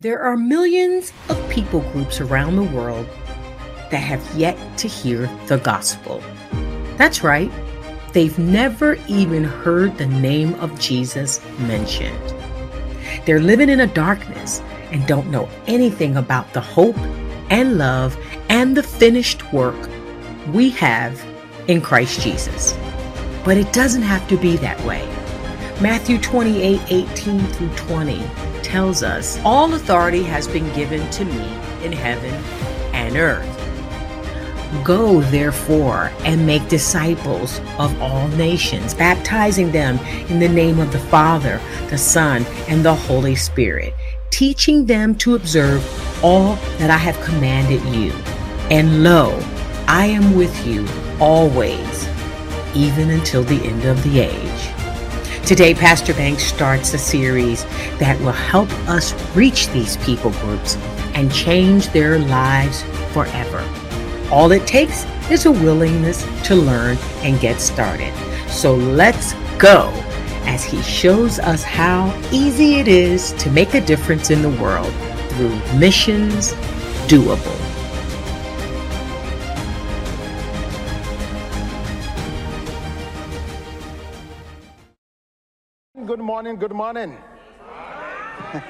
There are millions of people groups around the world that have yet to hear the gospel. That's right, they've never even heard the name of Jesus mentioned. They're living in a darkness and don't know anything about the hope and love and the finished work we have in Christ Jesus. But it doesn't have to be that way. Matthew 28 18 through 20 tells us, All authority has been given to me in heaven and earth. Go, therefore, and make disciples of all nations, baptizing them in the name of the Father, the Son, and the Holy Spirit, teaching them to observe all that I have commanded you. And lo, I am with you always, even until the end of the age. Today, Pastor Banks starts a series that will help us reach these people groups and change their lives forever. All it takes is a willingness to learn and get started. So let's go as he shows us how easy it is to make a difference in the world through missions doable. Morning, good morning.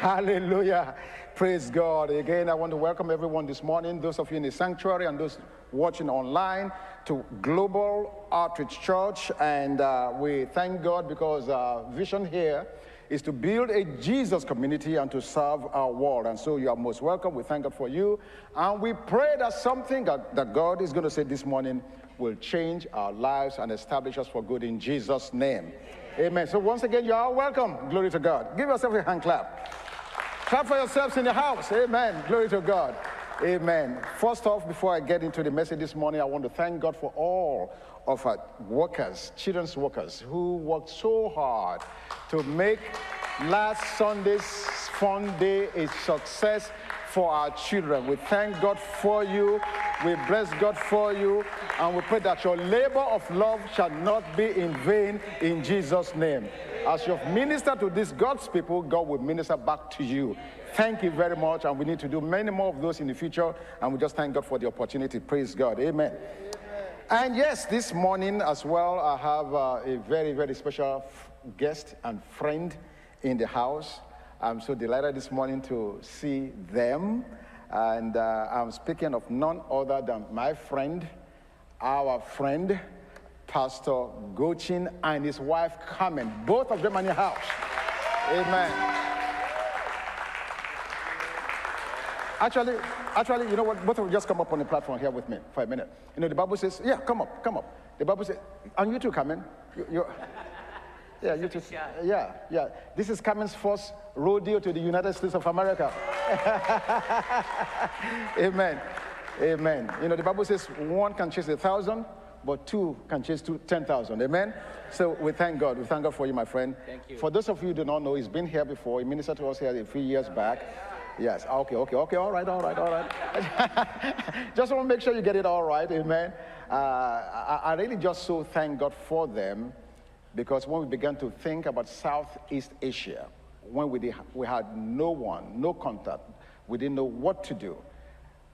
Hallelujah. Praise God. Again, I want to welcome everyone this morning, those of you in the sanctuary and those watching online, to Global Outreach Church. And uh, we thank God because our vision here is to build a Jesus community and to serve our world. And so you are most welcome. We thank God for you. And we pray that something that, that God is going to say this morning will change our lives and establish us for good in Jesus' name. Amen. So once again, you are welcome. Glory to God. Give yourself a hand clap. Clap for yourselves in the house. Amen. Glory to God. Amen. First off, before I get into the message this morning, I want to thank God for all of our workers, children's workers, who worked so hard to make last Sunday's fun day a success for our children. We thank God for you. We bless God for you. And we pray that your labor of love shall not be in vain in Jesus' name. As you've ministered to these God's people, God will minister back to you. Thank you very much. And we need to do many more of those in the future. And we just thank God for the opportunity. Praise God. Amen. And yes, this morning as well, I have uh, a very, very special guest and friend in the house. I'm so delighted this morning to see them. And uh, I'm speaking of none other than my friend, our friend, Pastor Gochin, and his wife Carmen. Both of them in the house. Amen. Actually, actually, you know what? Both of you just come up on the platform here with me for a minute. You know, the Bible says, yeah, come up, come up. The Bible says, and you too, Carmen. You, yeah, you too. Yeah, yeah. This is Carmen's first rodeo to the United States of America. Amen. Amen. You know, the Bible says one can chase a thousand, but two can chase two, 10,000. Amen. So we thank God. We thank God for you, my friend. Thank you. For those of you who do not know, he's been here before. He ministered to us here a few years back. Yes. Okay, okay, okay. All right, all right, all right. just want to make sure you get it all right. Amen. Uh, I, I really just so thank God for them because when we began to think about Southeast Asia, when we, did, we had no one, no contact, we didn't know what to do.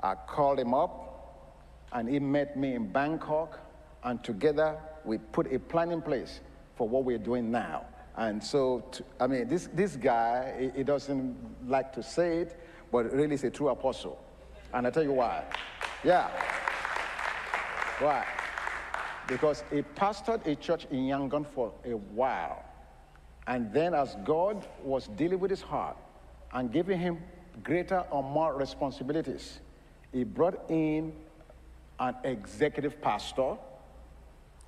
I called him up, and he met me in Bangkok, and together we put a plan in place for what we're doing now. And so, to, I mean, this, this guy, he, he doesn't like to say it, but really is a true apostle. And I tell you why. Yeah. Why? Because he pastored a church in Yangon for a while. And then, as God was dealing with his heart and giving him greater or more responsibilities, he brought in an executive pastor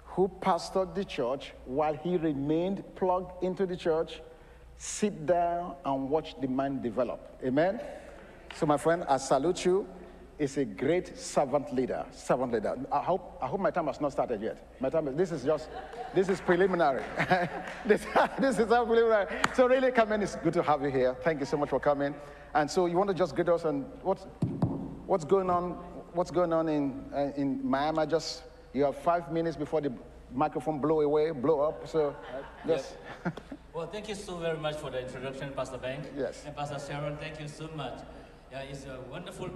who pastored the church while he remained plugged into the church, sit down and watch the man develop. Amen? So, my friend, I salute you. It's a great servant leader. Servant leader. I hope, I hope my time has not started yet. My time, this is just, this is preliminary. this, this is all preliminary. So really, Carmen, it's good to have you here. Thank you so much for coming. And so you want to just greet us and what's, what's going on? What's going on in, uh, in Miami? Just, you have five minutes before the microphone blow away, blow up. So just. Well, thank you so very much for the introduction, Pastor Bank. Yes. And Pastor Sharon, thank you so much. Yeah, it's a wonderful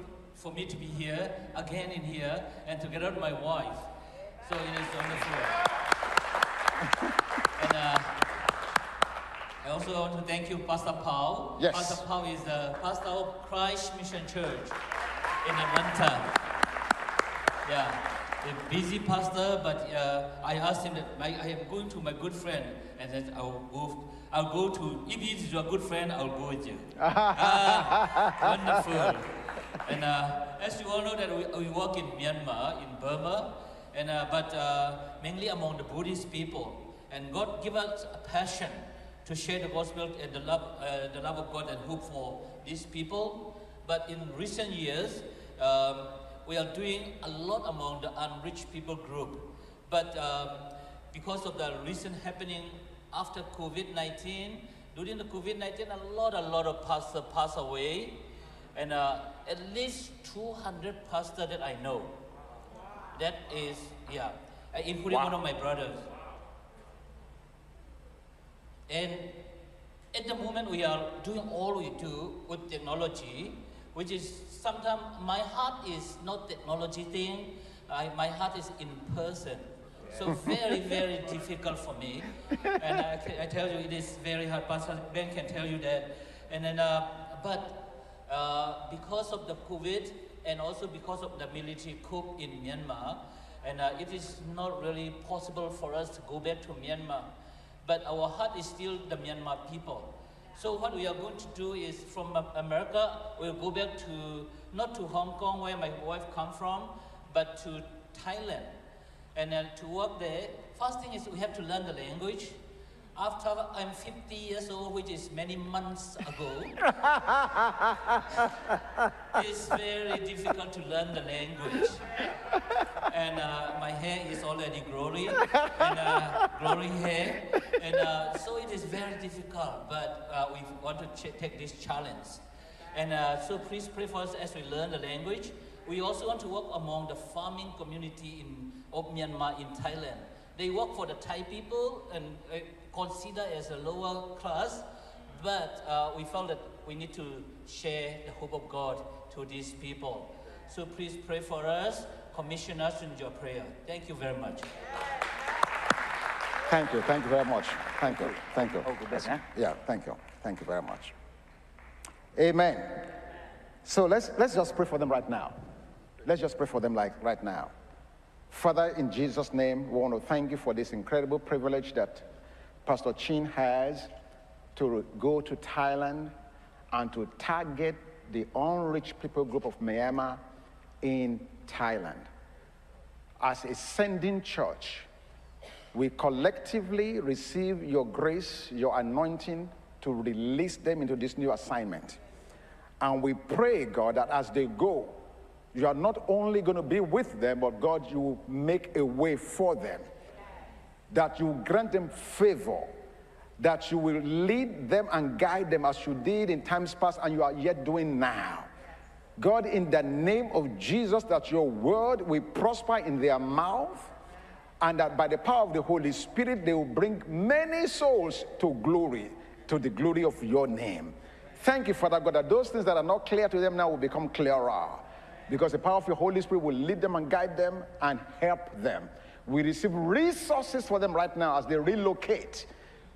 for me to be here, again in here, and together with my wife. So it is wonderful. and uh, I also want to thank you, Pastor Paul. Yes. Pastor Paul is the pastor of Christ Mission Church in Atlanta. Yeah, a busy pastor, but uh, I asked him that my, I am going to my good friend, and then I'll go. I'll go to. If he's your good friend, I'll go with you. ah, wonderful. And uh, as you all know, that we, we work in Myanmar, in Burma, and uh, but uh, mainly among the Buddhist people. And God give us a passion to share the gospel and the love, uh, the love of God and hope for these people. But in recent years, um, we are doing a lot among the unreached people group. But um, because of the recent happening after COVID-19, during the COVID-19, a lot, a lot of pastors passed away. And uh, at least 200 pastors that I know. That is, yeah, uh, including Wow. one of my brothers. And at the moment, we are doing all we do with technology, which is sometimes my heart is not technology thing. I, my heart is in person. So very, very difficult for me. And I, I tell you, it is very hard. Pastor Ben can tell you that. And then, uh, but uh, because of the COVID and also because of the military coup in Myanmar, and uh, it is not really possible for us to go back to Myanmar. But our heart is still the Myanmar people. So what we are going to do is from America, we'll go back to, not to Hong Kong where my wife come from, but to Thailand. And then to work there, first thing is we have to learn the language. After I'm 50 years old, which is many months ago, it's very difficult to learn the language. And uh, my hair is already growing, and uh, growing hair. And uh, so it is very difficult, but uh, we want to ch- take this challenge. And uh, so please pray for us as we learn the language. We also want to work among the farming community in, of Myanmar in Thailand. They work for the Thai people and uh, consider as a lower class, but uh, we felt that we need to share the hope of God to these people. So please pray for us, commission us in your prayer. Thank you very much. Thank you. Thank you very much. Thank you. Thank you. Oh, good bless, huh? Yeah, thank you. Thank you very much. Amen. So let's let's just pray for them right now. Let's just pray for them like right now. Father, in Jesus' name, we want to thank you for this incredible privilege that Pastor Chin has to go to Thailand and to target the unreached people group of Myanmar in Thailand. As a sending church, we collectively receive your grace, your anointing to release them into this new assignment. And we pray, God, that as they go, you are not only going to be with them, but God, you will make a way for them. That you will grant them favor. That you will lead them and guide them as you did in times past and you are yet doing now. God, in the name of Jesus, that your word will prosper in their mouth and that by the power of the Holy Spirit, they will bring many souls to glory, to the glory of your name. Thank you, Father God, that those things that are not clear to them now will become clearer because the power of your Holy Spirit will lead them and guide them and help them. We receive resources for them right now as they relocate.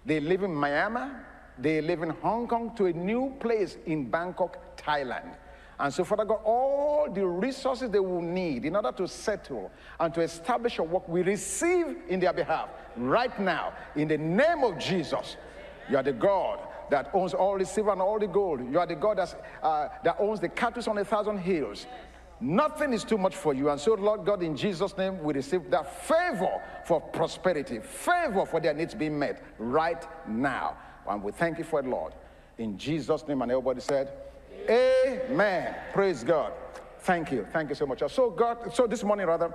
They live in Miami, they live in Hong Kong to a new place in Bangkok, Thailand. And so, Father God, all the resources they will need in order to settle and to establish your work, we receive in their behalf right now in the name of Jesus. You are the God that owns all the silver and all the gold. You are the God uh, that owns the cattle on a thousand hills. Nothing is too much for you. And so, Lord God, in Jesus' name, we receive that favor for prosperity, favor for their needs being met right now. And we thank you for it, Lord. In Jesus' name, and everybody said, Amen. Praise God. Thank you. Thank you so much. So, God, so this morning, rather,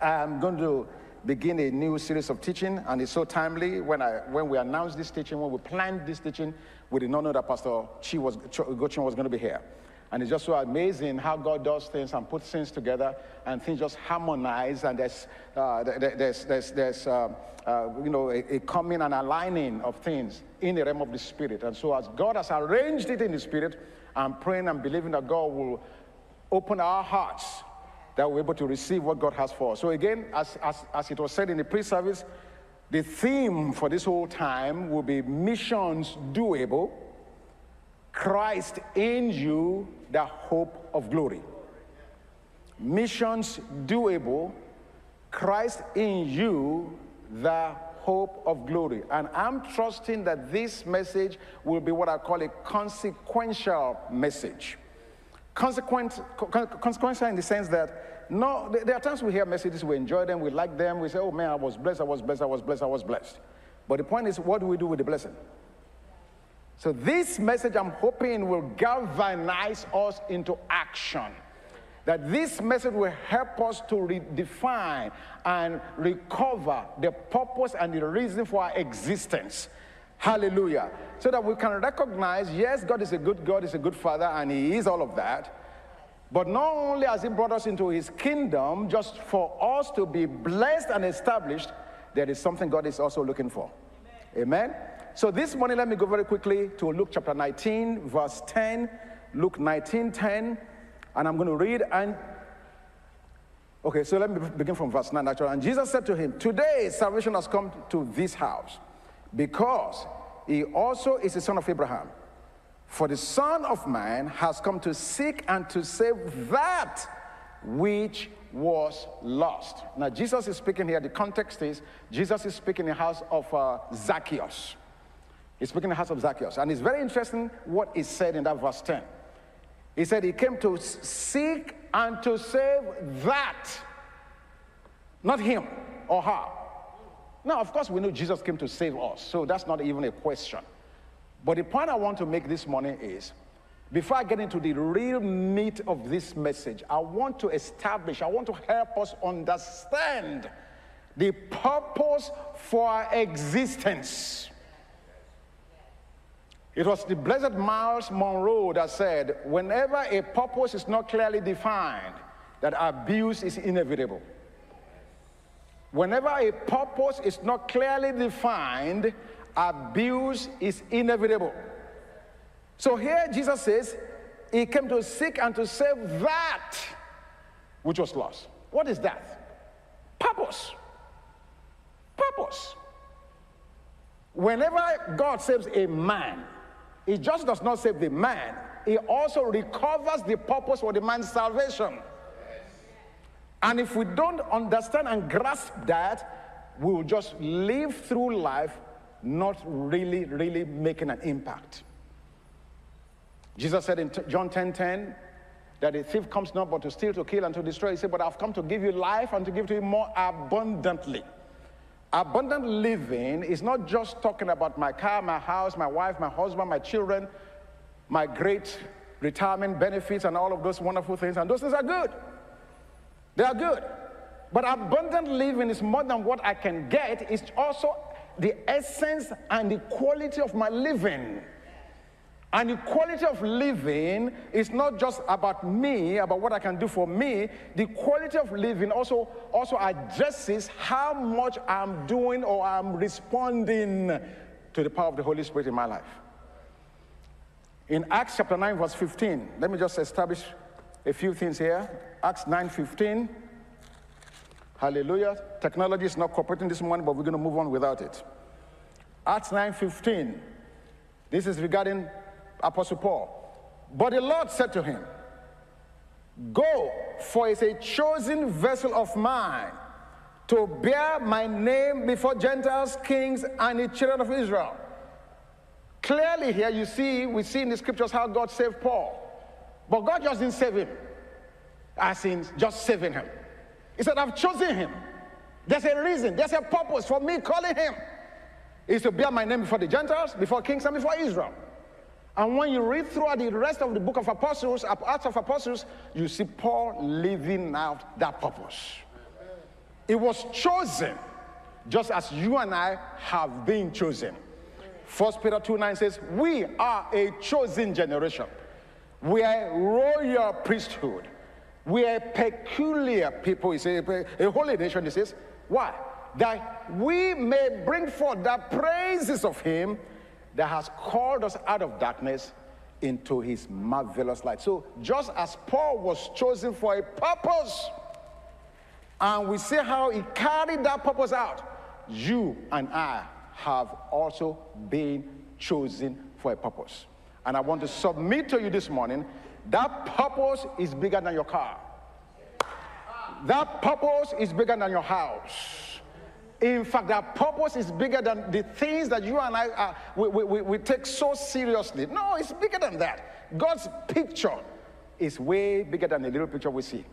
I'm going to begin a new series of teaching, and it's so timely. When I when we announced this teaching, when we planned this teaching, we did not know that Pastor Chi was Gochin was going to be here, And it's just so amazing how God does things and puts things together and things just harmonize and there's, uh, there's, there's, there's uh, uh, you know, a, a, coming and aligning of things in the realm of the spirit. And so as God has arranged it in the spirit, I'm praying and believing that God will open our hearts that we're able to receive what God has for us. So again, as, as, as it was said in the pre-service, the theme for this whole time will be missions doable, Christ in you, the hope of glory. Missions doable, Christ in you, the hope of glory. And I'm trusting that this message will be what I call a consequential message. Consequent, consequential in the sense that no, there are times we hear messages, we enjoy them, we like them, we say, oh man, I was blessed, I was blessed, I was blessed, I was blessed. But the point is, what do we do with the blessing? So, this message I'm hoping will galvanize us into action. That this message will help us to redefine and recover the purpose and the reason for our existence. Hallelujah. So that we can recognize yes, God is a good God, is a good Father, and He is all of that. But not only has He brought us into His kingdom just for us to be blessed and established, there is something God is also looking for. Amen. Amen? So this morning, let me go very quickly to Luke chapter 19, verse 10. Luke 19, 10. And I'm going to read and Okay, so let me begin from verse 9 actually. And Jesus said to him, Today salvation has come to this house, because he also is the son of Abraham. For the Son of Man has come to seek and to save that which was lost. Now, Jesus is speaking here. The context is Jesus is speaking in the house of uh, Zacchaeus. He's speaking in the house of Zacchaeus. And it's very interesting what is said in that verse 10. He said he came to seek and to save that, not him or her. Now, of course, we know Jesus came to save us, so that's not even a question. But the point I want to make this morning is before I get into the real meat of this message, I want to establish, I want to help us understand the purpose for our existence. It was the blessed Myles Munroe that said, whenever a purpose is not clearly defined, that abuse is inevitable. Whenever a purpose is not clearly defined, abuse is inevitable. So here Jesus says, He came to seek and to save that which was lost. What is that? Purpose. Purpose. Whenever God saves a man, he just does not save the man, he also recovers the purpose for the man's salvation. And if we don't understand and grasp that, we will just live through life not really, really making an impact. Jesus said in John 10 10 that a thief comes not but to steal, to kill, and to destroy. He said, But I've come to give you life and to give to you more abundantly. Abundant living is not just talking about my car, my house, my wife, my husband, my children, my great retirement benefits, and all of those wonderful things. And those things are good. They are good. But abundant living is more than what I can get, it's also the essence and the quality of my living. And the quality of living is not just about me, about what I can do for me. The quality of living also, also addresses how much I'm doing or I'm responding to the power of the Holy Spirit in my life. In Acts chapter 9, verse 15, let me just establish a few things here. Acts 9 15. Hallelujah. Technology is not cooperating this morning, but we're going to move on without it. Acts 9 15. This is regarding Apostle Paul. But the Lord said to him, Go, for it's a chosen vessel of mine to bear my name before Gentiles, kings, and the children of Israel. Clearly, here you see, we see in the scriptures how God saved Paul. But God just didn't save him, as in just saving him. He said, I've chosen him. There's a reason, there's a purpose for me calling him. Is to bear my name before the Gentiles, before kings, and before Israel. And when you read throughout the rest of the book of Apostles, Acts of Apostles, you see Paul living out that purpose. It was chosen, just as you and I have been chosen. First Peter 2 9 says, We are a chosen generation, We are a royal priesthood. We are a peculiar people. He says, a holy nation, he says. Why? That we may bring forth the praises of him that has called us out of darkness into his marvelous light. So, just as Paul was chosen for a purpose, and we see how he carried that purpose out, you and I have also been chosen for a purpose. And I want to submit to you this morning that purpose is bigger than your car. That purpose is bigger than your house. In fact, our purpose is bigger than the things that you and I uh, we, we, we take so seriously. No, it's bigger than that. God's picture is way bigger than the little picture we see.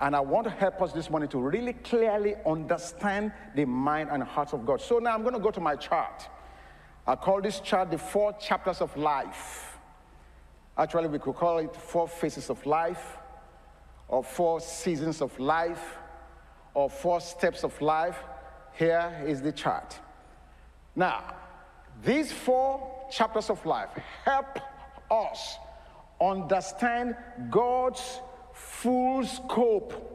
And I want to help us this morning to really clearly understand the mind and heart of God. So now I'm going to go to my chart. I call this chart the four chapters of life. Actually, we could call it four phases of life, or four seasons of life, or four steps of life. Here is the chart. Now, these four chapters of life help us understand God's full scope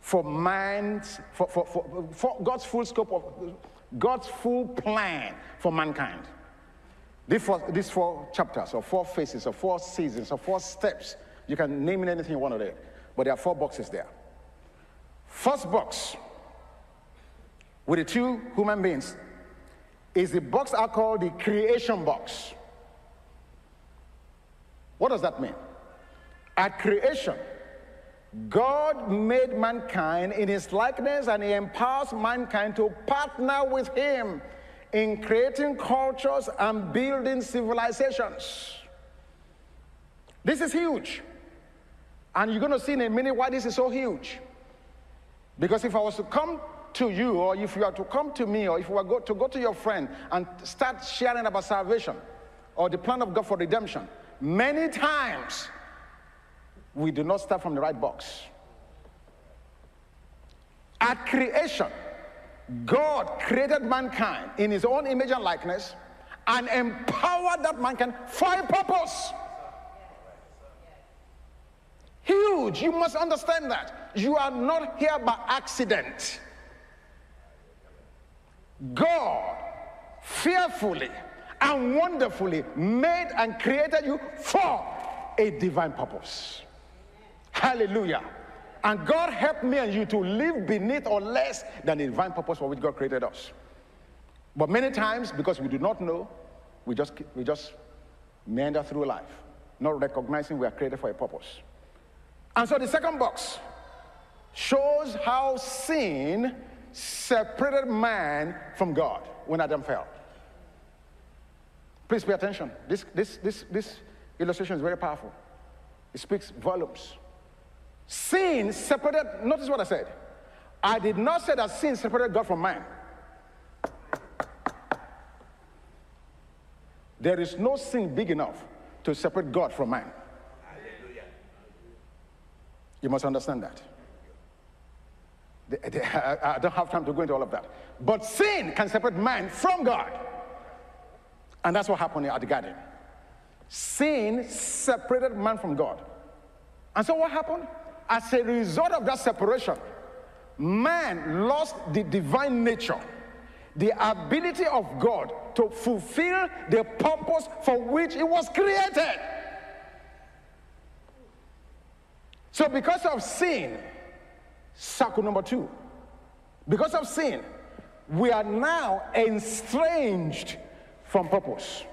for man's, for, for, for, for God's full scope of God's full plan for mankind. These four, these four chapters, or four phases, or four seasons, or four steps, you can name it anything you want to it, but there are four boxes there. First box, with the two human beings, is the box I call the creation box. What does that mean? At creation, God made mankind in his likeness and he empowers mankind to partner with him in creating cultures and building civilizations. This is huge. And you're going to see in a minute why this is so huge. Because if I was to come to you, or if you are to come to me, or if you were to go to your friend and start sharing about salvation or the plan of God for redemption, many times we do not start from the right box. At creation, God created mankind in his own image and likeness and empowered that mankind for a purpose. Huge. You must understand that. You are not here by accident. God fearfully and wonderfully made and created you for a divine purpose. Hallelujah. And God helped me and you to live beneath or less than the divine purpose for which God created us. But many times, because we do not know, we just, we just meander through life, not recognizing we are created for a purpose. And so the second box shows how sin separated man from God when Adam fell. Please pay attention. This, this, this, this illustration is very powerful. It speaks volumes. Sin separated, notice what I said. I did not say that sin separated God from man. There is no sin big enough to separate God from man. Hallelujah. You must understand that. I don't have time to go into all of that. But sin can separate man from God. And that's what happened at the garden. Sin separated man from God. And so what happened? as a result of that separation, man lost the divine nature, the ability of God to fulfill the purpose for which it was created. So, because of sin, circle number two, because of sin, we are now estranged from purpose.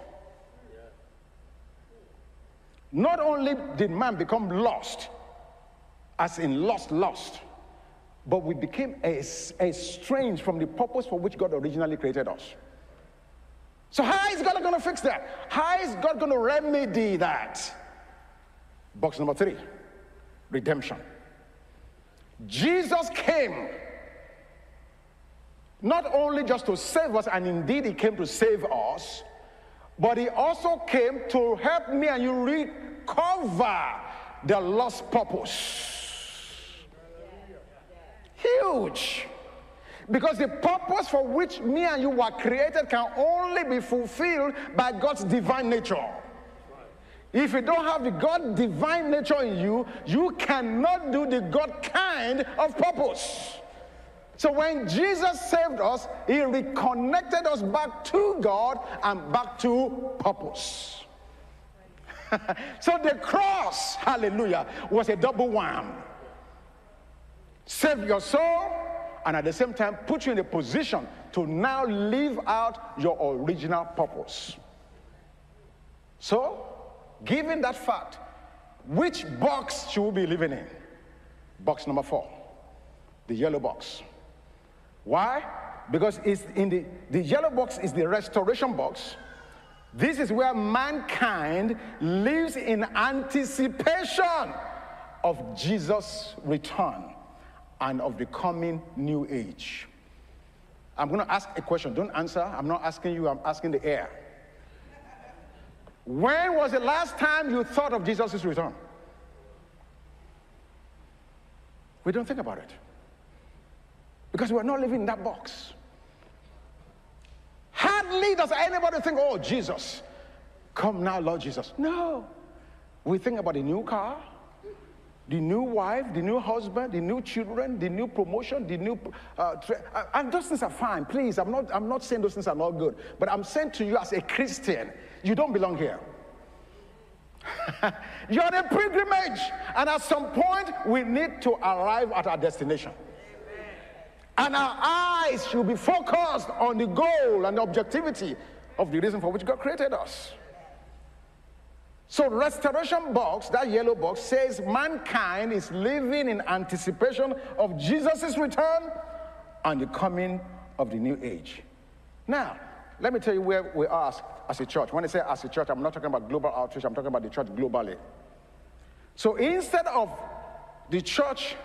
Not only did man become lost, as in lost, lost. But we became estranged from the purpose for which God originally created us. So, how is God going to fix that? How is God going to remedy that? Box number three redemption. Jesus came not only just to save us, and indeed, He came to save us, but He also came to help me and you recover the lost purpose. Huge. Because the purpose for which me and you were created can only be fulfilled by God's divine nature. If you don't have the God divine nature in you, you cannot do the God kind of purpose. So when Jesus saved us, he reconnected us back to God and back to purpose. so the cross, hallelujah, was a double wham. Save your soul and at the same time put you in a position to now live out your original purpose. So, given that fact, which box should we be living in? Box number four, the yellow box. Why? Because it's in the, the yellow box is the restoration box. This is where mankind lives in anticipation of Jesus' return and of the coming new age. I'm going to ask a question. Don't answer. I'm not asking you, I'm asking the air. When was the last time you thought of Jesus' return? We don't think about it because we're not living in that box. Hardly does anybody think, oh, Jesus, come now, Lord Jesus. No. We think about the new car, the new wife, the new husband, the new children, the new promotion, the new. Uh, uh, and those things are fine, please. I'm not, I'm not saying those things are not good. But I'm saying to you as a Christian, you don't belong here. You're on a pilgrimage. And at some point, we need to arrive at our destination. And our eyes should be focused on the goal and the objectivity of the reason for which God created us. So, restoration box, that yellow box, says mankind is living in anticipation of Jesus' return and the coming of the new age. Now, let me tell you where we are as a church. When I say as a church, I'm not talking about global outreach, I'm talking about the church globally. So, instead of the church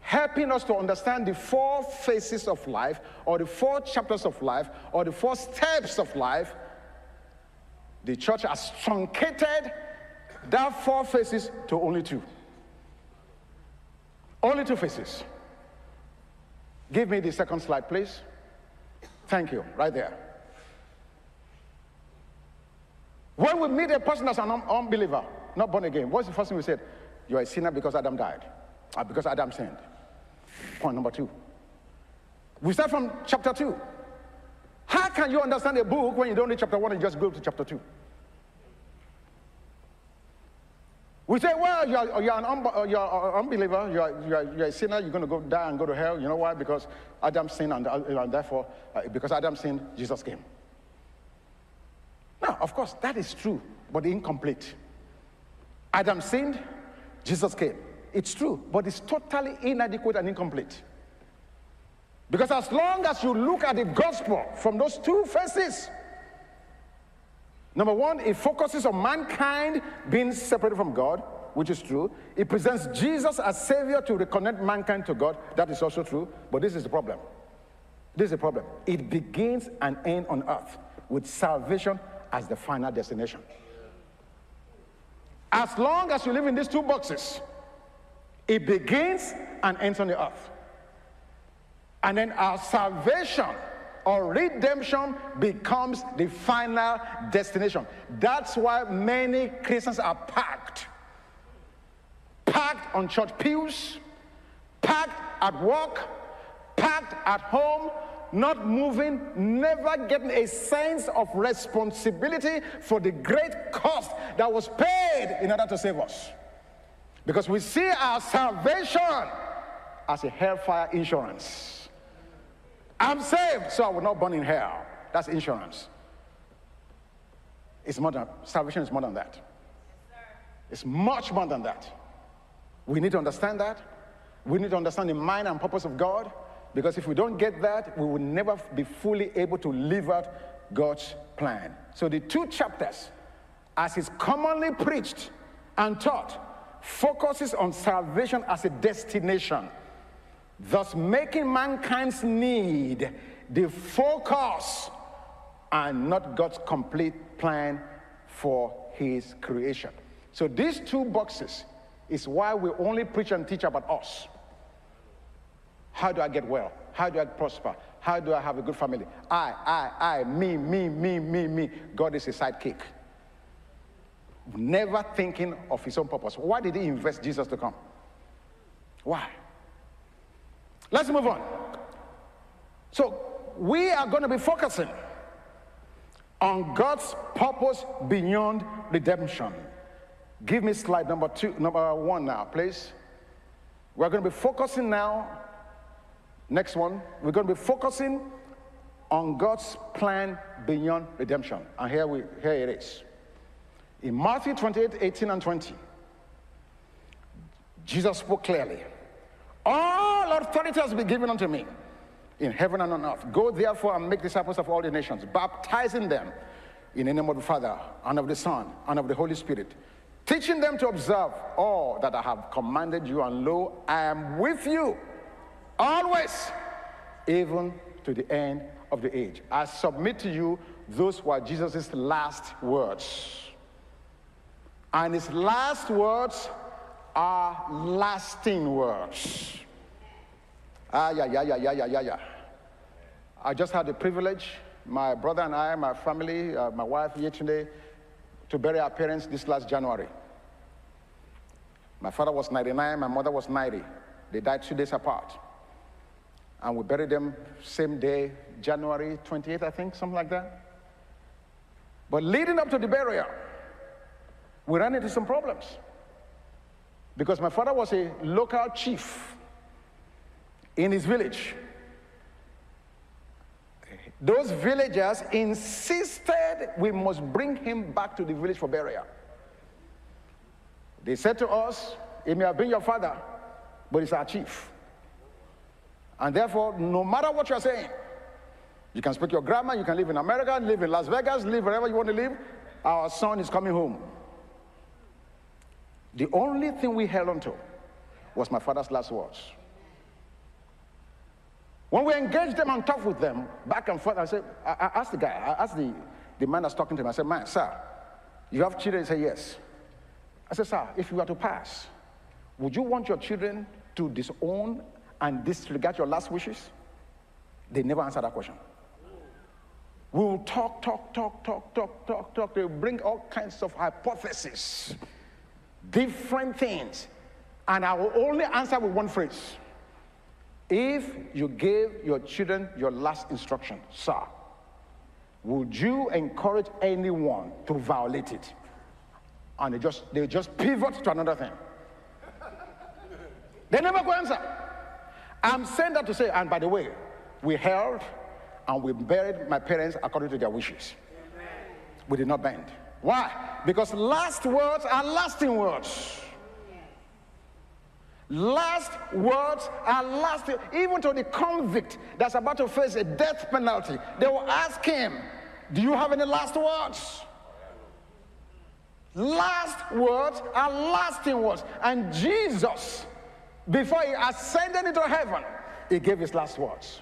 helping us to understand the four phases of life, or the four chapters of life, or the four steps of life, the church has truncated that four phases to only two. Only two phases. Give me the second slide, please. Thank you, right there. When we meet a person that's an unbeliever, not born again, what's the first thing we said? You're a sinner because Adam died, or uh, because Adam sinned. Point number two. We start from chapter two. How can you understand a book when you don't read chapter one and just go to chapter two? We say, well, you're, you're an uh, you're an unbeliever, you're, you're, you're, a sinner, you're going to go die and go to hell. You know why? Because Adam sinned, and, uh, and therefore, uh, because Adam sinned, Jesus came. Now, of course, that is true, but incomplete. Adam sinned, Jesus came. It's true, but it's totally inadequate and incomplete. Because as long as you look at the gospel from those two faces, number one, it focuses on mankind being separated from God, which is true. It presents Jesus as Savior to reconnect mankind to God, that is also true. But this is the problem. This is the problem. It begins and ends on earth with salvation as the final destination. As long as you live in these two boxes, it begins and ends on the earth. And then our salvation or redemption becomes the final destination. That's why many Christians are packed. Packed on church pews, packed at work, packed at home, not moving, never getting a sense of responsibility for the great cost that was paid in order to save us. Because we see our salvation as a hellfire insurance. I'm saved, so I will not burn in hell. That's insurance. It's more than, salvation is more than that. It's much more than that. We need to understand that. We need to understand the mind and purpose of God. Because if we don't get that, we will never be fully able to live out God's plan. So the two chapters, as is commonly preached and taught, focuses on salvation as a destination, thus making mankind's need the focus and not God's complete plan for his creation. So these two boxes is why we only preach and teach about us. How do I get well? How do I prosper? How do I have a good family? I, I, I, me, me, me, me, me. God is a sidekick. never thinking of his own purpose. Why did he invest Jesus to come? Why? Let's move on. So, we are going to be focusing on God's purpose beyond redemption. Give me slide number two, number one now, please. We're going to be focusing now. Next one. We're going to be focusing on God's plan beyond redemption. And here we here it is. In Matthew 28, 18 and 20, Jesus spoke clearly. All authority has been given unto me in heaven and on earth. Go therefore and make disciples of all the nations, baptizing them in the name of the Father and of the Son and of the Holy Spirit, teaching them to observe all that I have commanded you. And lo, I am with you always, even to the end of the age. I submit to you, those were Jesus' last words. And his last words are lasting words. Ah, yeah, yeah, yeah, yeah, yeah, yeah, yeah. I just had the privilege, my brother and I, my family, uh, my wife today, to bury our parents this last January. My father was 99, my mother was 90. They died two days apart. And we buried them same day, January 28th, I think, something like that. But leading up to the burial, we ran into some problems. Because my father was a local chief in his village. Those villagers insisted we must bring him back to the village for burial. They said to us, He may have been your father, but he's our chief. And therefore, no matter what you're saying, you can speak your grammar, you can live in America, live in Las Vegas, live wherever you want to live. Our son is coming home. The only thing we held on to was my father's last words. When we engaged them and talked with them back and forth, I said, I, asked the guy, I asked the, the man that's talking to him, I said, man, sir, you have children? He said, yes. I said, sir, if you were to pass, would you want your children to disown and disregard your last wishes? They never answer that question. We will talk, talk, talk, talk, talk, talk, talk. They will bring all kinds of hypotheses, different things. And I will only answer with one phrase if you gave your children your last instruction, sir, would you encourage anyone to violate it? And they just they just pivot to another thing. they never go answer. I'm saying that to say, and by the way, we held and we buried my parents according to their wishes. We did not bend. Why? Because last words are lasting words. Last words are lasting. even to the convict that's about to face a death penalty. They will ask him, Do you have any last words? Last words are lasting words. And Jesus, before he ascended into heaven, he gave his last words.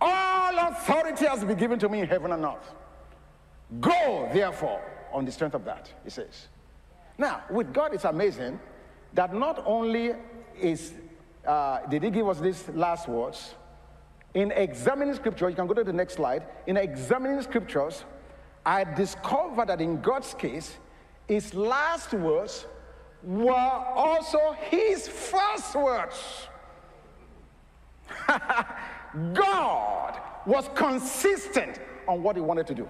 All authority has been given to me in heaven and earth. Go, therefore, on the strength of that, he says. Now, with God, it's amazing that not only is, uh, did he give us these last words, in examining scripture, you can go to the next slide. In examining scriptures, I discovered that in God's case, his last words were also his first words. God was consistent on what he wanted to do.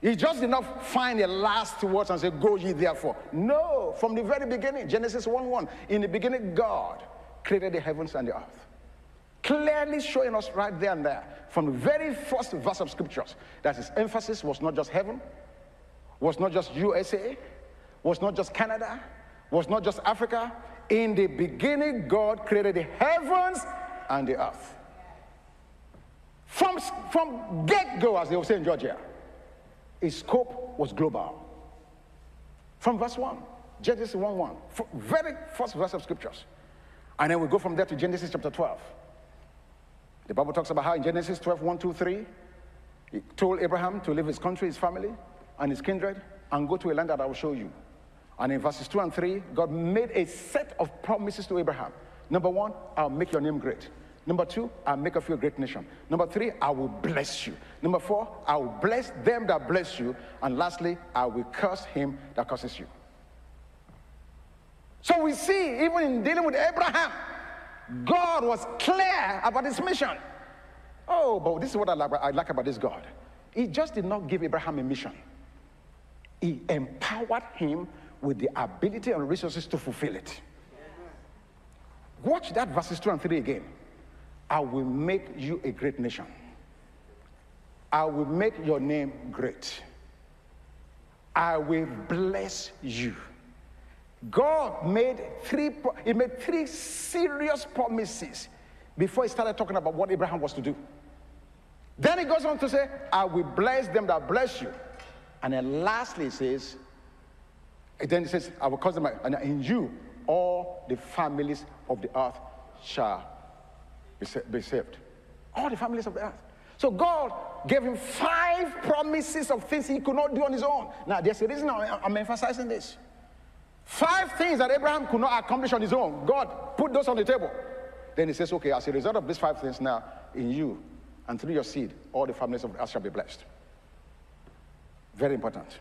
He just did not find the last words and say, Go ye therefore. No, from the very beginning, Genesis 1 1, in the beginning, God created the heavens and the earth. Clearly showing us right there and there, from the very first verse of scriptures, that his emphasis was not just heaven, was not just USA, was not just Canada, was not just Africa. In the beginning, God created the heavens and the earth. From, from get go, as they will say in Georgia his scope was global. From verse 1, Genesis 1 1, very first verse of scriptures. And then we go from there to Genesis chapter 12. The Bible talks about how in Genesis 12, 1, 2, 3, he told Abraham to leave his country, his family, and his kindred, and go to a land that I will show you. And in verses 2 and 3, God made a set of promises to Abraham. Number one, I'll make your name great. Number two, I'll make of you a great nation. Number three, I will bless you. Number four, I will bless them that bless you. And lastly, I will curse him that curses you. So we see, even in dealing with Abraham, God was clear about his mission. Oh, but this is what I like, I like about this God. He just did not give Abraham a mission, he empowered him with the ability and resources to fulfill it. Watch that verses 2 and 3 again. I will make you a great nation. I will make your name great. I will bless you. God made three, he made three serious promises before he started talking about what Abraham was to do. Then he goes on to say, I will bless them that bless you. And then lastly, he says, then he says, I will cause them, and in you all the families of the earth shall be saved. All the families of the earth. So God gave him five promises of things he could not do on his own. Now, there's a reason I'm emphasizing this. Five things that Abraham could not accomplish on his own. God put those on the table. Then he says, okay, as a result of these five things now, in you and through your seed, all the families of the earth shall be blessed. Very important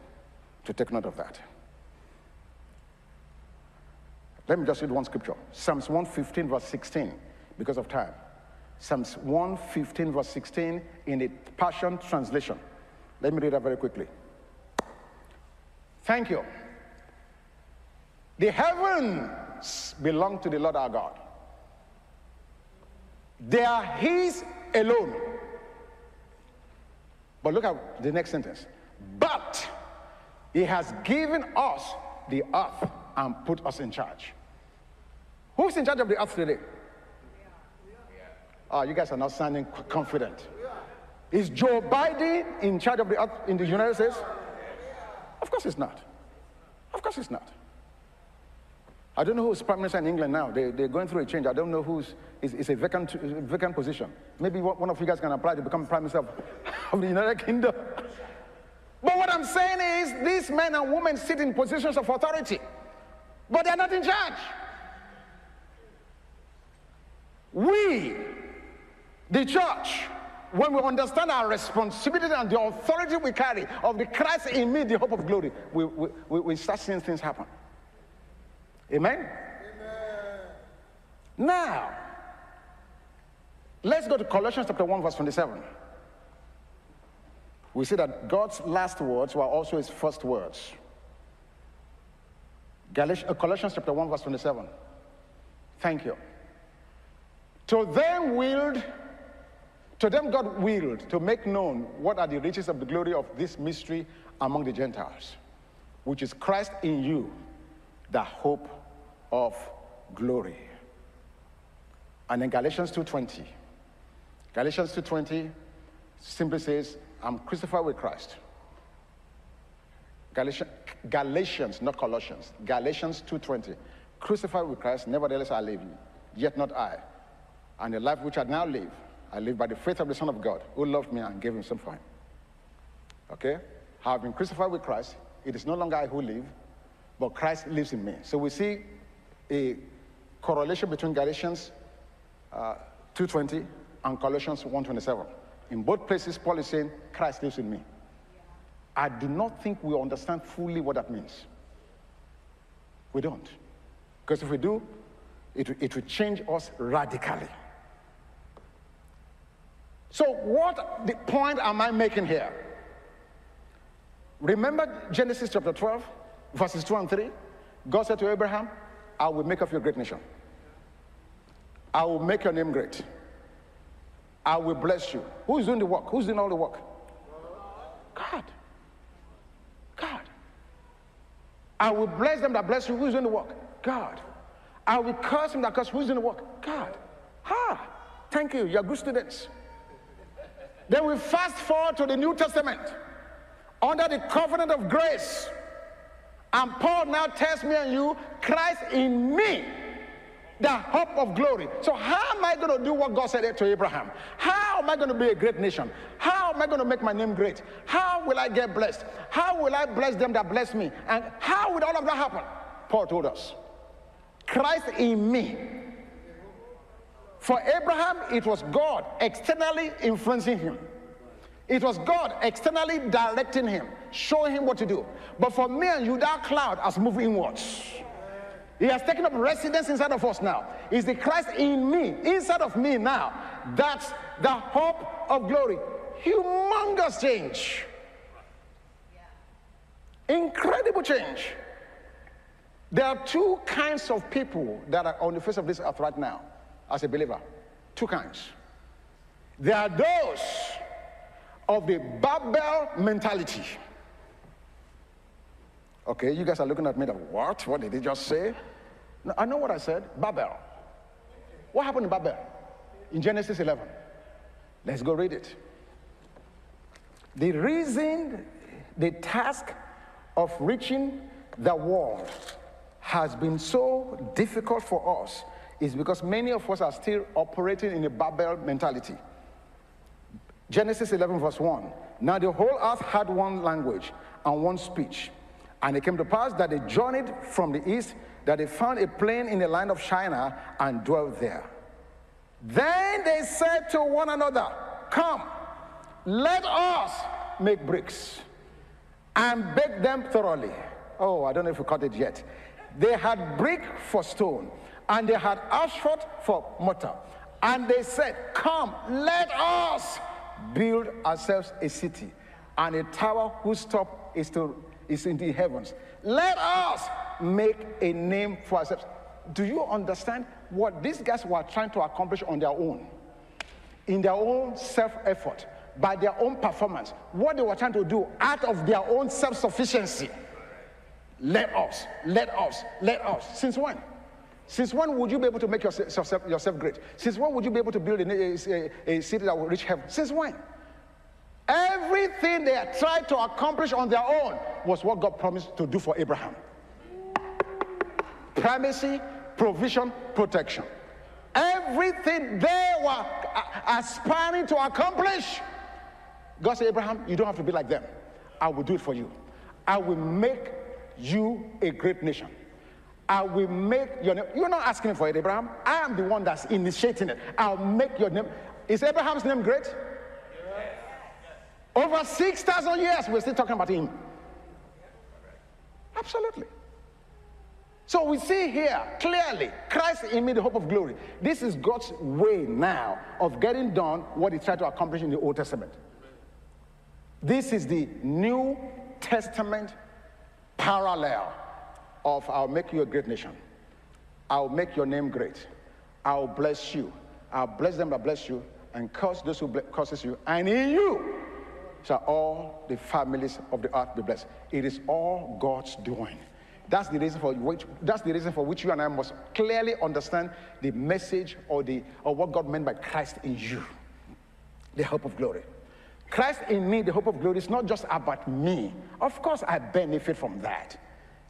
to take note of that. Let me just read one scripture Psalms 115, verse 16, because of time. Psalms 115, verse 16, in the Passion Translation. Let me read that very quickly. Thank you. The heavens belong to the Lord our God. They are His alone. But look at the next sentence. But He has given us the earth and put us in charge. Who's in charge of the earth today? Oh, you guys are not sounding confident. Is Joe Biden in charge of the earth in the United States? Of course he's not. Of course he's not. I don't know who's prime minister in England now. They, they're going through a change. I don't know who's, it's, it's a vacant, vacant position. Maybe one of you guys can apply to become prime minister of, of the United Kingdom. But what I'm saying is, these men and women sit in positions of authority, but they're not in charge. We, the church, when we understand our responsibility and the authority we carry of the Christ in me, the hope of glory, we, we, we start seeing things happen. Amen? Amen? Now, let's go to Colossians chapter 1, verse 27. We see that God's last words were also his first words. Galatians, uh, Colossians chapter 1, verse 27. Thank you. To them willed, to them God willed to make known what are the riches of the glory of this mystery among the Gentiles, which is Christ in you, the hope of glory. And then Galatians 2:20. Galatians 2:20 simply says, I'm crucified with Christ. Galatians, Galatians, not Colossians. Galatians 2:20. Crucified with Christ, nevertheless I live, yet not I, and the life which I now live, I live by the faith of the Son of God, who loved me and gave himself for me. Okay? Have been crucified with Christ. It is no longer I who live, but Christ lives in me. So we see a correlation between Galatians uh, 2.20 and Colossians 1.27. In both places, Paul is saying, Christ lives in me. I do not think we understand fully what that means. We don't. Because if we do, it, it will change us radically. So, what the point am I making here? Remember Genesis chapter 12, verses 2 and 3? God said to Abraham, I will make of you a great nation. I will make your name great. I will bless you. Who's doing the work? Who's doing all the work? God. God. I will bless them that bless you. Who's doing the work? God. I will curse them that curse. Who's doing the work? God. Ha! Thank you. You're good students. Then we fast forward to the New Testament under the covenant of grace. And Paul now tells me and you, Christ in me, the hope of glory. So, how am I going to do what God said to Abraham? How am I going to be a great nation? I going to make my name great? How will I get blessed? How will I bless them that bless me? And how would all of that happen? Paul told us Christ in me For Abraham, it was God externally influencing him. It was God externally directing him, showing him what to do. But for me and you, that cloud has moved inwards. He has taken up residence inside of us now. Is the Christ in me, inside of me now? That's the hope of glory. Humongous change. Incredible change. There are two kinds of people that are on the face of this earth right now as a believer. Two kinds. There are those of the Babel mentality. Okay, you guys are looking at me like, what? What did he just say? No, I know what I said. Babel. What happened in Babel? In Genesis 11. Let's go read it. The reason, the task of reaching the world has been so difficult for us is because many of us are still operating in a Babel mentality. Genesis 11, verse 1. Now the whole earth had one language and one speech. And it came to pass that they journeyed from the east, that they found a plain in the land of Shinar and dwelt there. Then they said to one another, Come, let us make bricks and bake them thoroughly. Oh, I don't know if you caught it yet. They had brick for stone, and they had asphalt for mortar. And they said, Come, let us build ourselves a city and a tower whose top is, to, is in the heavens. Let us make a name for ourselves. Do you understand what these guys were trying to accomplish on their own? In their own self effort, by their own performance, what they were trying to do out of their own self sufficiency. Let us, let us, let us. Since when? Since when would you be able to make yourself, yourself great? Since when would you be able to build a, a, a city that will reach heaven? Since when? Everything they had tried to accomplish on their own was what God promised to do for Abraham primacy, provision, protection. Everything they were aspiring to accomplish, God said, Abraham, you don't have to be like them. I will do it for you. I will make you a great nation. I will make your name. You're not asking for it, Abraham. I am the one that's initiating it. I'll make your name. Is Abraham's name great? Yes. Over 6,000 years, we're still talking about him. Absolutely. So we see here clearly Christ in me, the hope of glory. This is God's way now of getting done what he tried to accomplish in the Old Testament. This is the New Testament parallel of I'll make you a great nation. I'll make your name great. I'll bless you. I'll bless them that bless you and curse those who curses you. And in you shall all the families of the earth be blessed. It is all God's doing. That's the reason for which that's the reason for which you and I must clearly understand the message or the or what God meant by Christ in you. The hope of glory. Christ in me, the hope of glory, is not just about me. Of course, I benefit from that.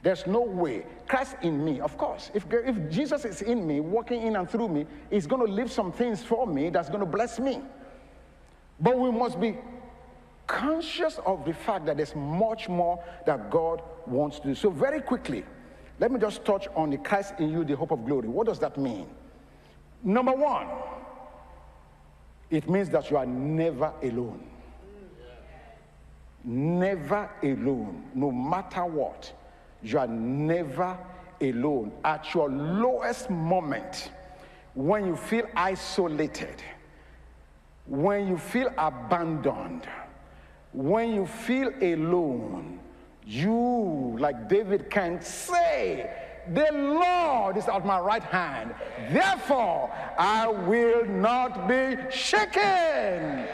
There's no way. Christ in me, of course. If, if Jesus is in me, walking in and through me, he's going to leave some things for me that's going to bless me. But we must be conscious of the fact that there's much more that God wants to do. So, very quickly, let me just touch on the Christ in you, the hope of glory. What does that mean? Number one, it means that you are never alone. Never alone, no matter what. You are never alone. At your lowest moment, when you feel isolated, when you feel abandoned, when you feel alone, you, like David, can say, The Lord is at my right hand. Therefore, I will not be shaken.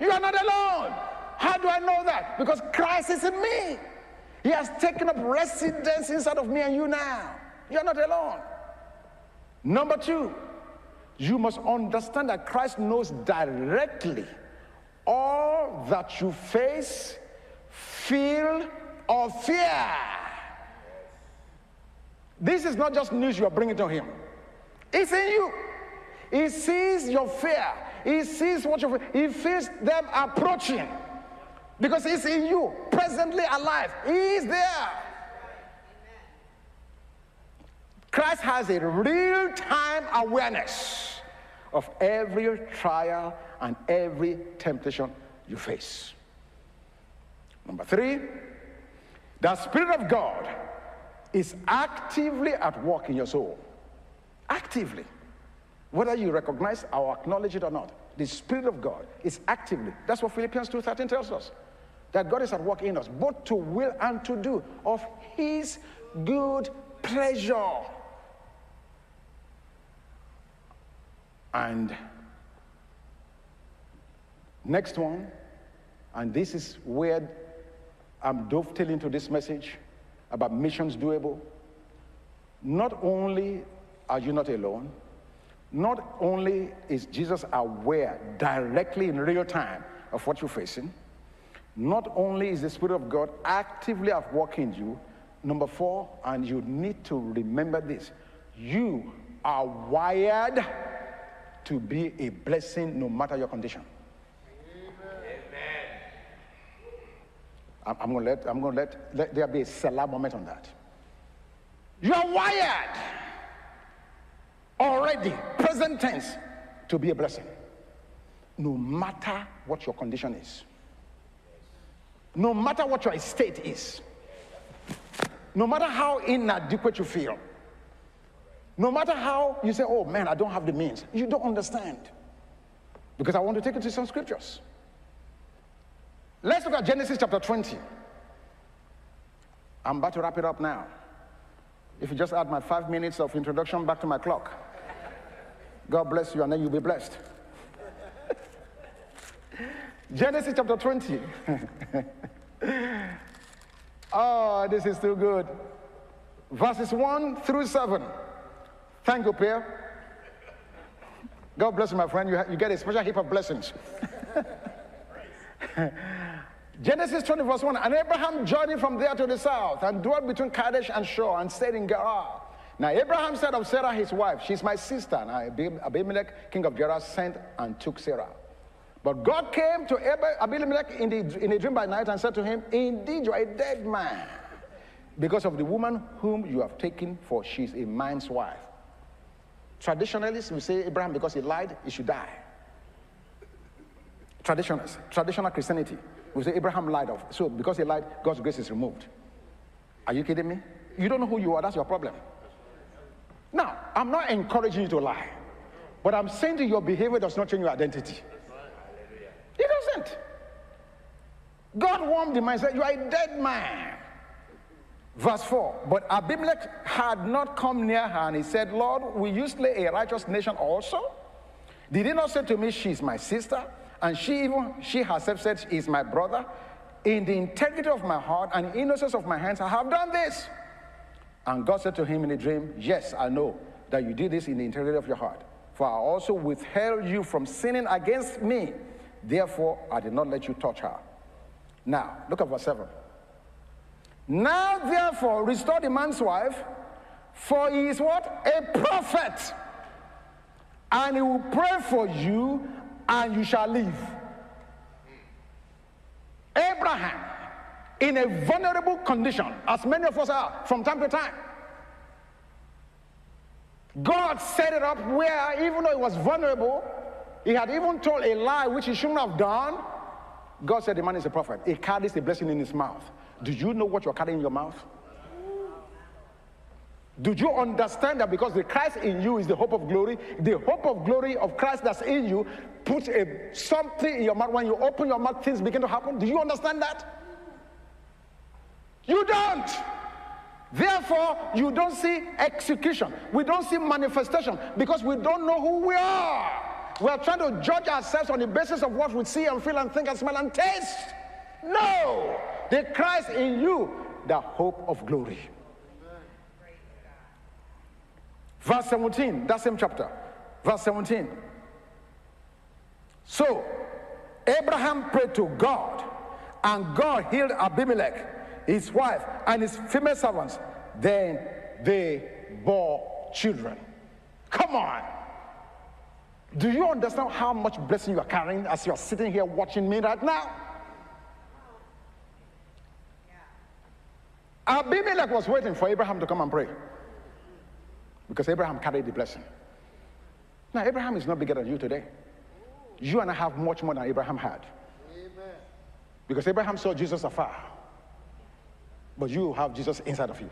You are not alone. How do I know that? Because Christ is in me. He has taken up residence inside of me and you now. You're not alone. Number two, you must understand that Christ knows directly all that you face, feel, or fear. This is not just news you are bringing to Him, it's in you. He sees your fear, He sees what you feel, He feels them approaching because He's in you, presently alive. He is there. Christ has a real time awareness of every trial and every temptation you face. Number three, the Spirit of God is actively at work in your soul. Actively. Whether you recognize or acknowledge it or not, the Spirit of God is actively. That's what Philippians 2.13 tells us. That God is at work in us, both to will and to do of His good pleasure. And next one, and this is where I'm dovetailing to this message about missions doable. Not only are you not alone, not only is Jesus aware directly in real time of what you're facing, not only is the Spirit of God actively at work in you, number four, and you need to remember this you are wired to be a blessing no matter your condition. I'm, I'm going to let, I'm going to let, let there be a Selah moment on that. You're wired already, present tense, to be a blessing. No matter what your condition is, no matter what your state is, no matter how inadequate you feel, no matter how you say, oh man, I don't have the means, you don't understand. Because I want to take you to some scriptures. Let's look at Genesis chapter 20. I'm about to wrap it up now. If you just add my five minutes of introduction back to my clock, God bless you, and then you'll be blessed. Genesis chapter 20. oh, this is too good. Verses 1 through 7. Thank you, Pierre. God bless you, my friend. You, you get a special heap of blessings. Genesis 20, verse 1 And Abraham journeyed from there to the south and dwelt between Kadesh and Shur and stayed in Gerar. Now Abraham said of Sarah, his wife, She's my sister. Now Abimelech, king of Gerar, sent and took Sarah. But God came to Abimelech in, the, in a dream by night and said to him, Indeed, you are a dead man because of the woman whom you have taken, for she's a man's wife. Traditionalists will say Abraham, because he lied, he should die. Traditionalists, traditional Christianity we say Abraham lied of. So because he lied, God's grace is removed. Are you kidding me? You don't know who you are, that's your problem. Now, I'm not encouraging you to lie, but I'm saying you, your behavior does not change your identity. It doesn't. God warned him and said, You are a dead man. Verse 4 But Abimelech had not come near her, and he said, Lord, will you slay a righteous nation also? Did he not say to me, She is my sister? And she even, she herself said, is my brother. In the integrity of my heart and innocence of my hands, I have done this. And God said to him in a dream, Yes, I know that you did this in the integrity of your heart. For I also withheld you from sinning against me. Therefore, I did not let you touch her. Now, look at verse 7. Now, therefore, restore the man's wife, for he is what? A prophet. And he will pray for you and you shall live. Abraham, in a vulnerable condition, as many of us are from time to time, God set it up where, even though he was vulnerable, he had even told a lie which he shouldn't have done. God said the man is a prophet. He carries a blessing in his mouth. Do you know what you're carrying in your mouth? Do you understand that because the Christ in you is the hope of glory, the hope of glory of Christ that's in you puts a, something in your mouth. When you open your mouth, things begin to happen. Do you understand that? You don't. Therefore, you don't see execution. We don't see manifestation because we don't know who we are. We are trying to judge ourselves on the basis of what we see and feel and think and smell and taste. No. The Christ in you, the hope of glory. Verse 17, that same chapter. Verse 17. So, Abraham prayed to God, and God healed Abimelech, his wife, and his female servants. Then they bore children. Come on. Do you understand how much blessing you are carrying as you are sitting here watching me right now? Abimelech was waiting for Abraham to come and pray. because Abraham carried the blessing. Now, Abraham is not bigger than you today. You and I have much more than Abraham had. Amen. Because Abraham saw Jesus afar, but you have Jesus inside of you.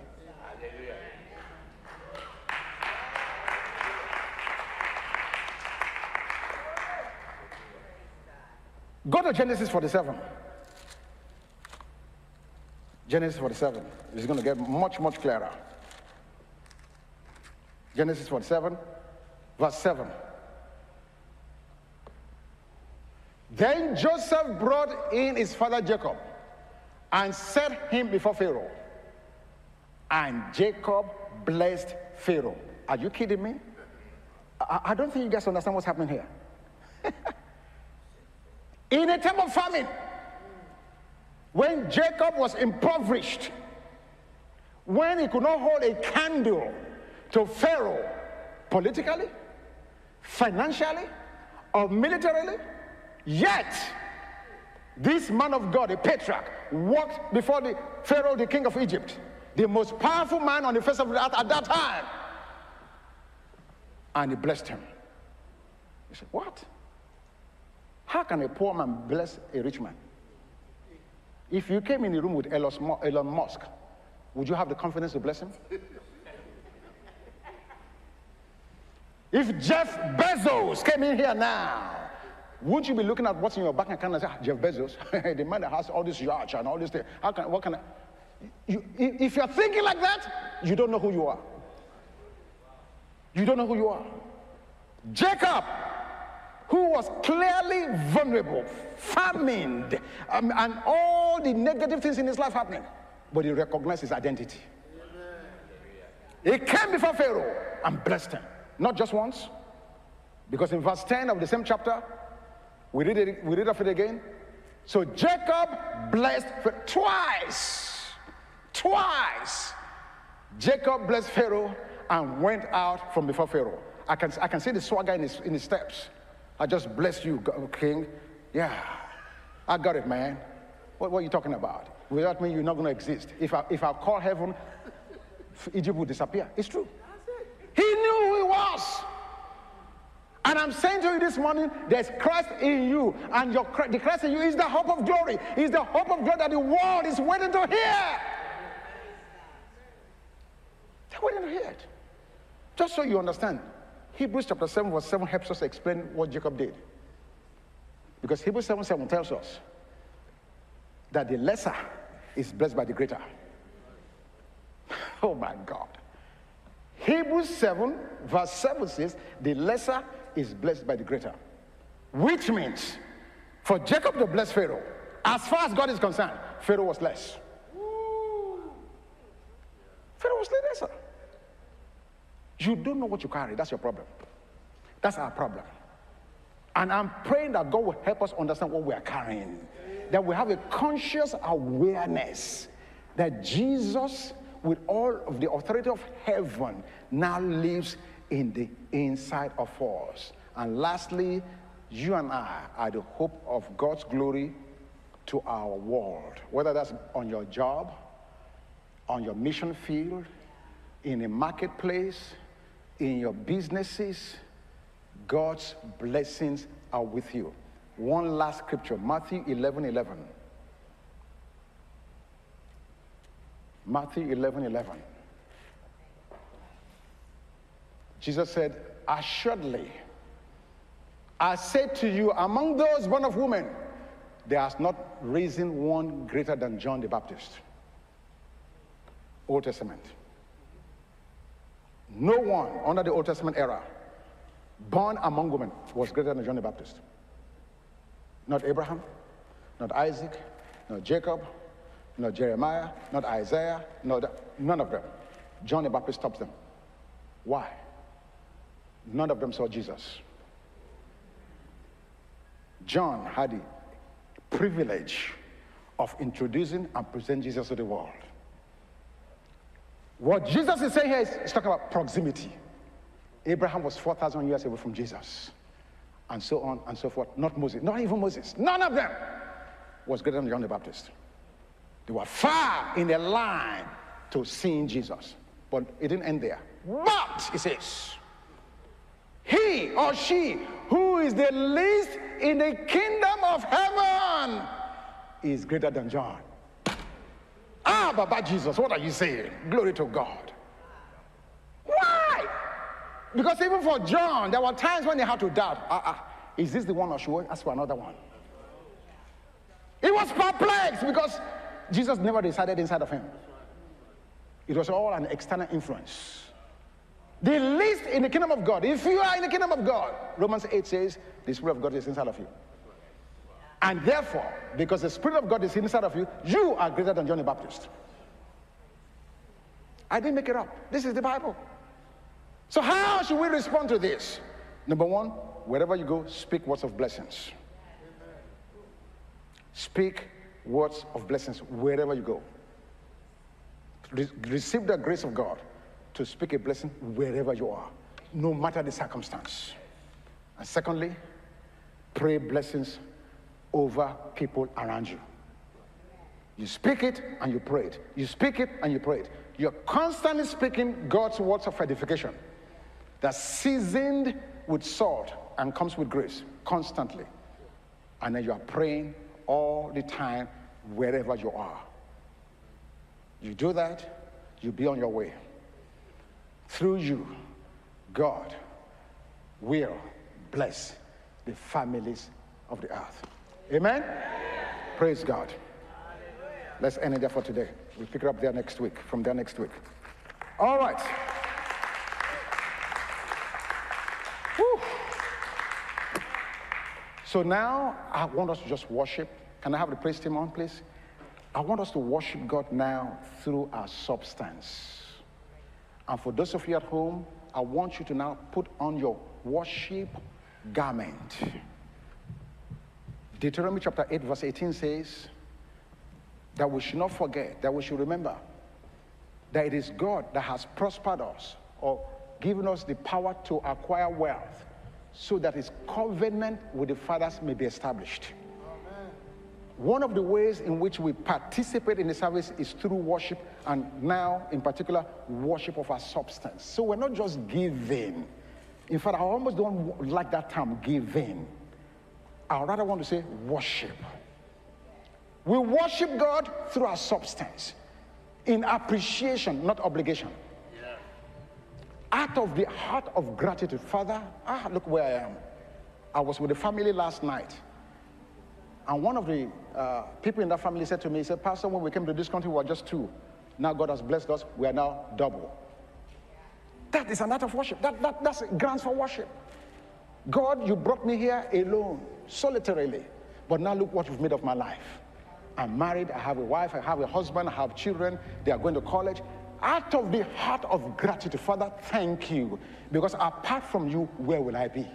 Go to Genesis 47. Genesis 47 is going to get much, much clearer. Genesis 47, verse 7. Then Joseph brought in his father Jacob and set him before Pharaoh. And Jacob blessed Pharaoh. Are you kidding me? I, I don't think you guys understand what's happening here. in a time of famine, when Jacob was impoverished, when he could not hold a candle to Pharaoh politically, financially, or militarily, yet this man of God, a patriarch, walked before the Pharaoh, the king of Egypt, the most powerful man on the face of the earth at that time. And he blessed him. He said, What? How can a poor man bless a rich man? If you came in the room with Elon Musk, would you have the confidence to bless him? If Jeff Bezos came in here now, wouldn't you be looking at what's in your bank account and say, ah, Jeff Bezos, the man that has all this yacht and all this thing, how can, what can I? You, if you're thinking like that, you don't know who you are. You don't know who you are. Jacob who was clearly vulnerable, famined, um, and all the negative things in his life happening. But he recognized his identity. He came before Pharaoh and blessed him. Not just once, because in verse 10 of the same chapter, we read it, we read of it again. So Jacob blessed twice. Twice. Jacob blessed Pharaoh and went out from before Pharaoh. I can, I can see the swagger in his, in his steps. I just bless you, King. Yeah, I got it, man. What, what are you talking about? Without me, you're not going to exist. If I, if I call heaven, Egypt will disappear. It's true. He knew who he was. And I'm saying to you this morning, there's Christ in you, and your, the Christ in you is the hope of glory. Is the hope of glory that the world is waiting to hear. They're waiting to hear it. Just so you understand, Hebrews chapter 7, verse 7 helps us explain what Jacob did. Because Hebrews 7 7 tells us that the lesser is blessed by the greater. Oh my God. Hebrews 7, verse 7 says, the lesser is blessed by the greater. Which means for Jacob to bless Pharaoh, as far as God is concerned, Pharaoh was less. Pharaoh was lesser. You don't know what you carry. That's your problem. That's our problem. And I'm praying that God will help us understand what we are carrying. That we have a conscious awareness that Jesus, with all of the authority of heaven, now lives in the inside of us. And lastly, you and I are the hope of God's glory to our world, whether that's on your job, on your mission field, in a marketplace, in your businesses, God's blessings are with you. One last scripture, Matthew 11 11. Matthew 11 11. Jesus said, Assuredly, I say to you, among those born of women, there has not risen one greater than John the Baptist. Old Testament. No one under the Old Testament era born among women was greater than John the Baptist. Not Abraham, not Isaac, not Jacob, not Jeremiah, not Isaiah, not, none of them. John the Baptist stops them. Why? None of them saw Jesus. John had the privilege of introducing and presenting Jesus to the world. What Jesus is saying here is, he's talking about proximity. Abraham was 4,000 years away from Jesus. And so on and so forth. Not Moses, not even Moses. None of them was greater than John the Baptist. They were far in the line to seeing Jesus. But it didn't end there. But, he says, he or she who is the least in the kingdom of heaven is greater than John. Ah, Baba Jesus, what are you saying? Glory to God. Why? Because even for John, there were times when he had to doubt. Ah, uh, is this the one or should I ask for another one? He was perplexed because Jesus never decided inside of him. It was all an external influence. The least in the kingdom of God. If you are in the kingdom of God, Romans 8 says, the Spirit of God is inside of you. And therefore, because the Spirit of God is inside of you, you are greater than John the Baptist. I didn't make it up. This is the Bible. So, how should we respond to this? Number one, wherever you go, speak words of blessings. Speak words of blessings wherever you go. Re- receive the grace of God to speak a blessing wherever you are, no matter the circumstance. And secondly, pray blessings over people around you. You speak it and you pray it. You speak it and you pray it. You're constantly speaking God's words of edification that's seasoned with salt and comes with grace constantly. And then you are praying all the time wherever you are. You do that, you'll be on your way. Through you, God will bless the families of the earth. Amen? Praise God. Let's end it there for today. We'll pick it up there next week, from there next week. All right. So now I want us to just worship. Can I have the praise team on, please? I want us to worship God now through our substance. And for those of you at home, I want you to now put on your worship garment. Deuteronomy chapter 8, verse 18 says that we should not forget, that we should remember that it is God that has prospered us or given us the power to acquire wealth so that his covenant with the fathers may be established. Amen. One of the ways in which we participate in the service is through worship, and now, in particular, worship of our substance. So we're not just giving. In fact, I almost don't like that term, giving. I rather want to say worship. We worship God through our substance in appreciation, not obligation. Yeah. Out of the heart of gratitude, Father, ah, look where I am. I was with the family last night. And one of the uh, people in that family said to me, he said, Pastor, when we came to this country, we were just two. Now God has blessed us. We are now double. That is an act of worship. That, that, that's grounds for worship. God, you brought me here alone solitarily. But now look what you've made of my life. I'm married, I have a wife, I have a husband, I have children, they are going to college. Out of the heart of gratitude, Father, thank you. Because apart from you, where will I be?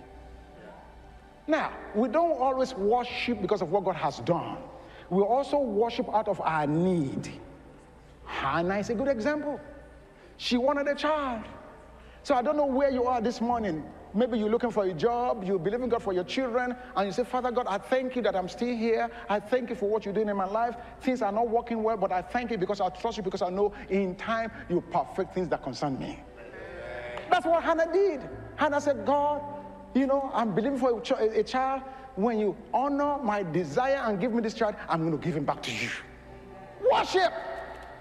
Now, we don't always worship because of what God has done. We also worship out of our need. Hannah is a good example. She wanted a child. So I don't know where you are this morning. Maybe you're looking for a job, you believe in God for your children, and you say, Father God, I thank you that I'm still here. I thank you for what you're doing in my life. Things are not working well, but I thank you because I trust you, because I know in time you perfect things that concern me. That's what Hannah did. Hannah said, God, you know, I'm believing for a, a child. When you honor my desire and give me this child, I'm going to give him back to you. Worship.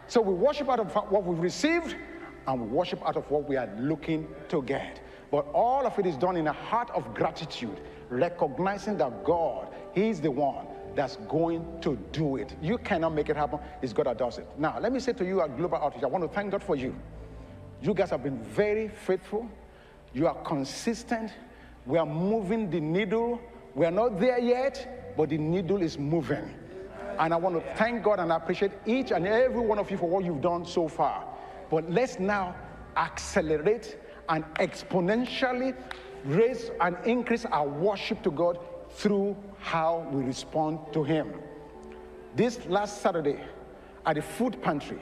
So we worship out of what we've received, and we worship out of what we are looking to get. But all of it is done in a heart of gratitude, recognizing that God, He's the one that's going to do it. You cannot make it happen. It's God that does it. Now, let me say to you at Global Outreach, I want to thank God for you. You guys have been very faithful. You are consistent. We are moving the needle. We are not there yet, but the needle is moving. And I want to thank God and I appreciate each and every one of you for what you've done so far. But let's now accelerate and exponentially raise and increase our worship to God through how we respond to Him. This last Saturday at the food pantry,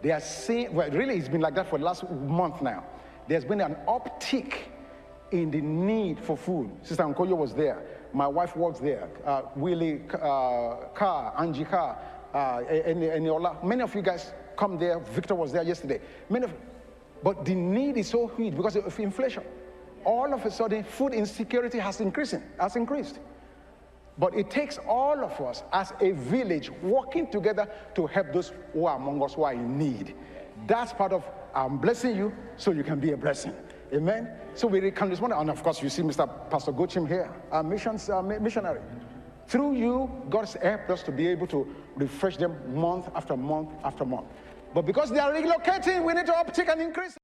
they are seeing, well, really, it's been like that for the last month now. There's been an uptick in the need for food. Sister Nkoyo was there. My wife works there. Uh, Willie uh, Carr, Angie Carr, uh, Eniola. Many of you guys come there. Victor was there yesterday. Many of But the need is so huge because of inflation. All of a sudden, food insecurity has increasing, has increased. But it takes all of us as a village working together to help those who are among us who are in need. That's part of I'm blessing you so you can be a blessing. Amen. So we this morning, and of course, you see Mr. Pastor Gochim here, our missions uh, missionary. Through you, God's helped us to be able to refresh them month after month after month. But because they are relocating, we need to uptick and increase.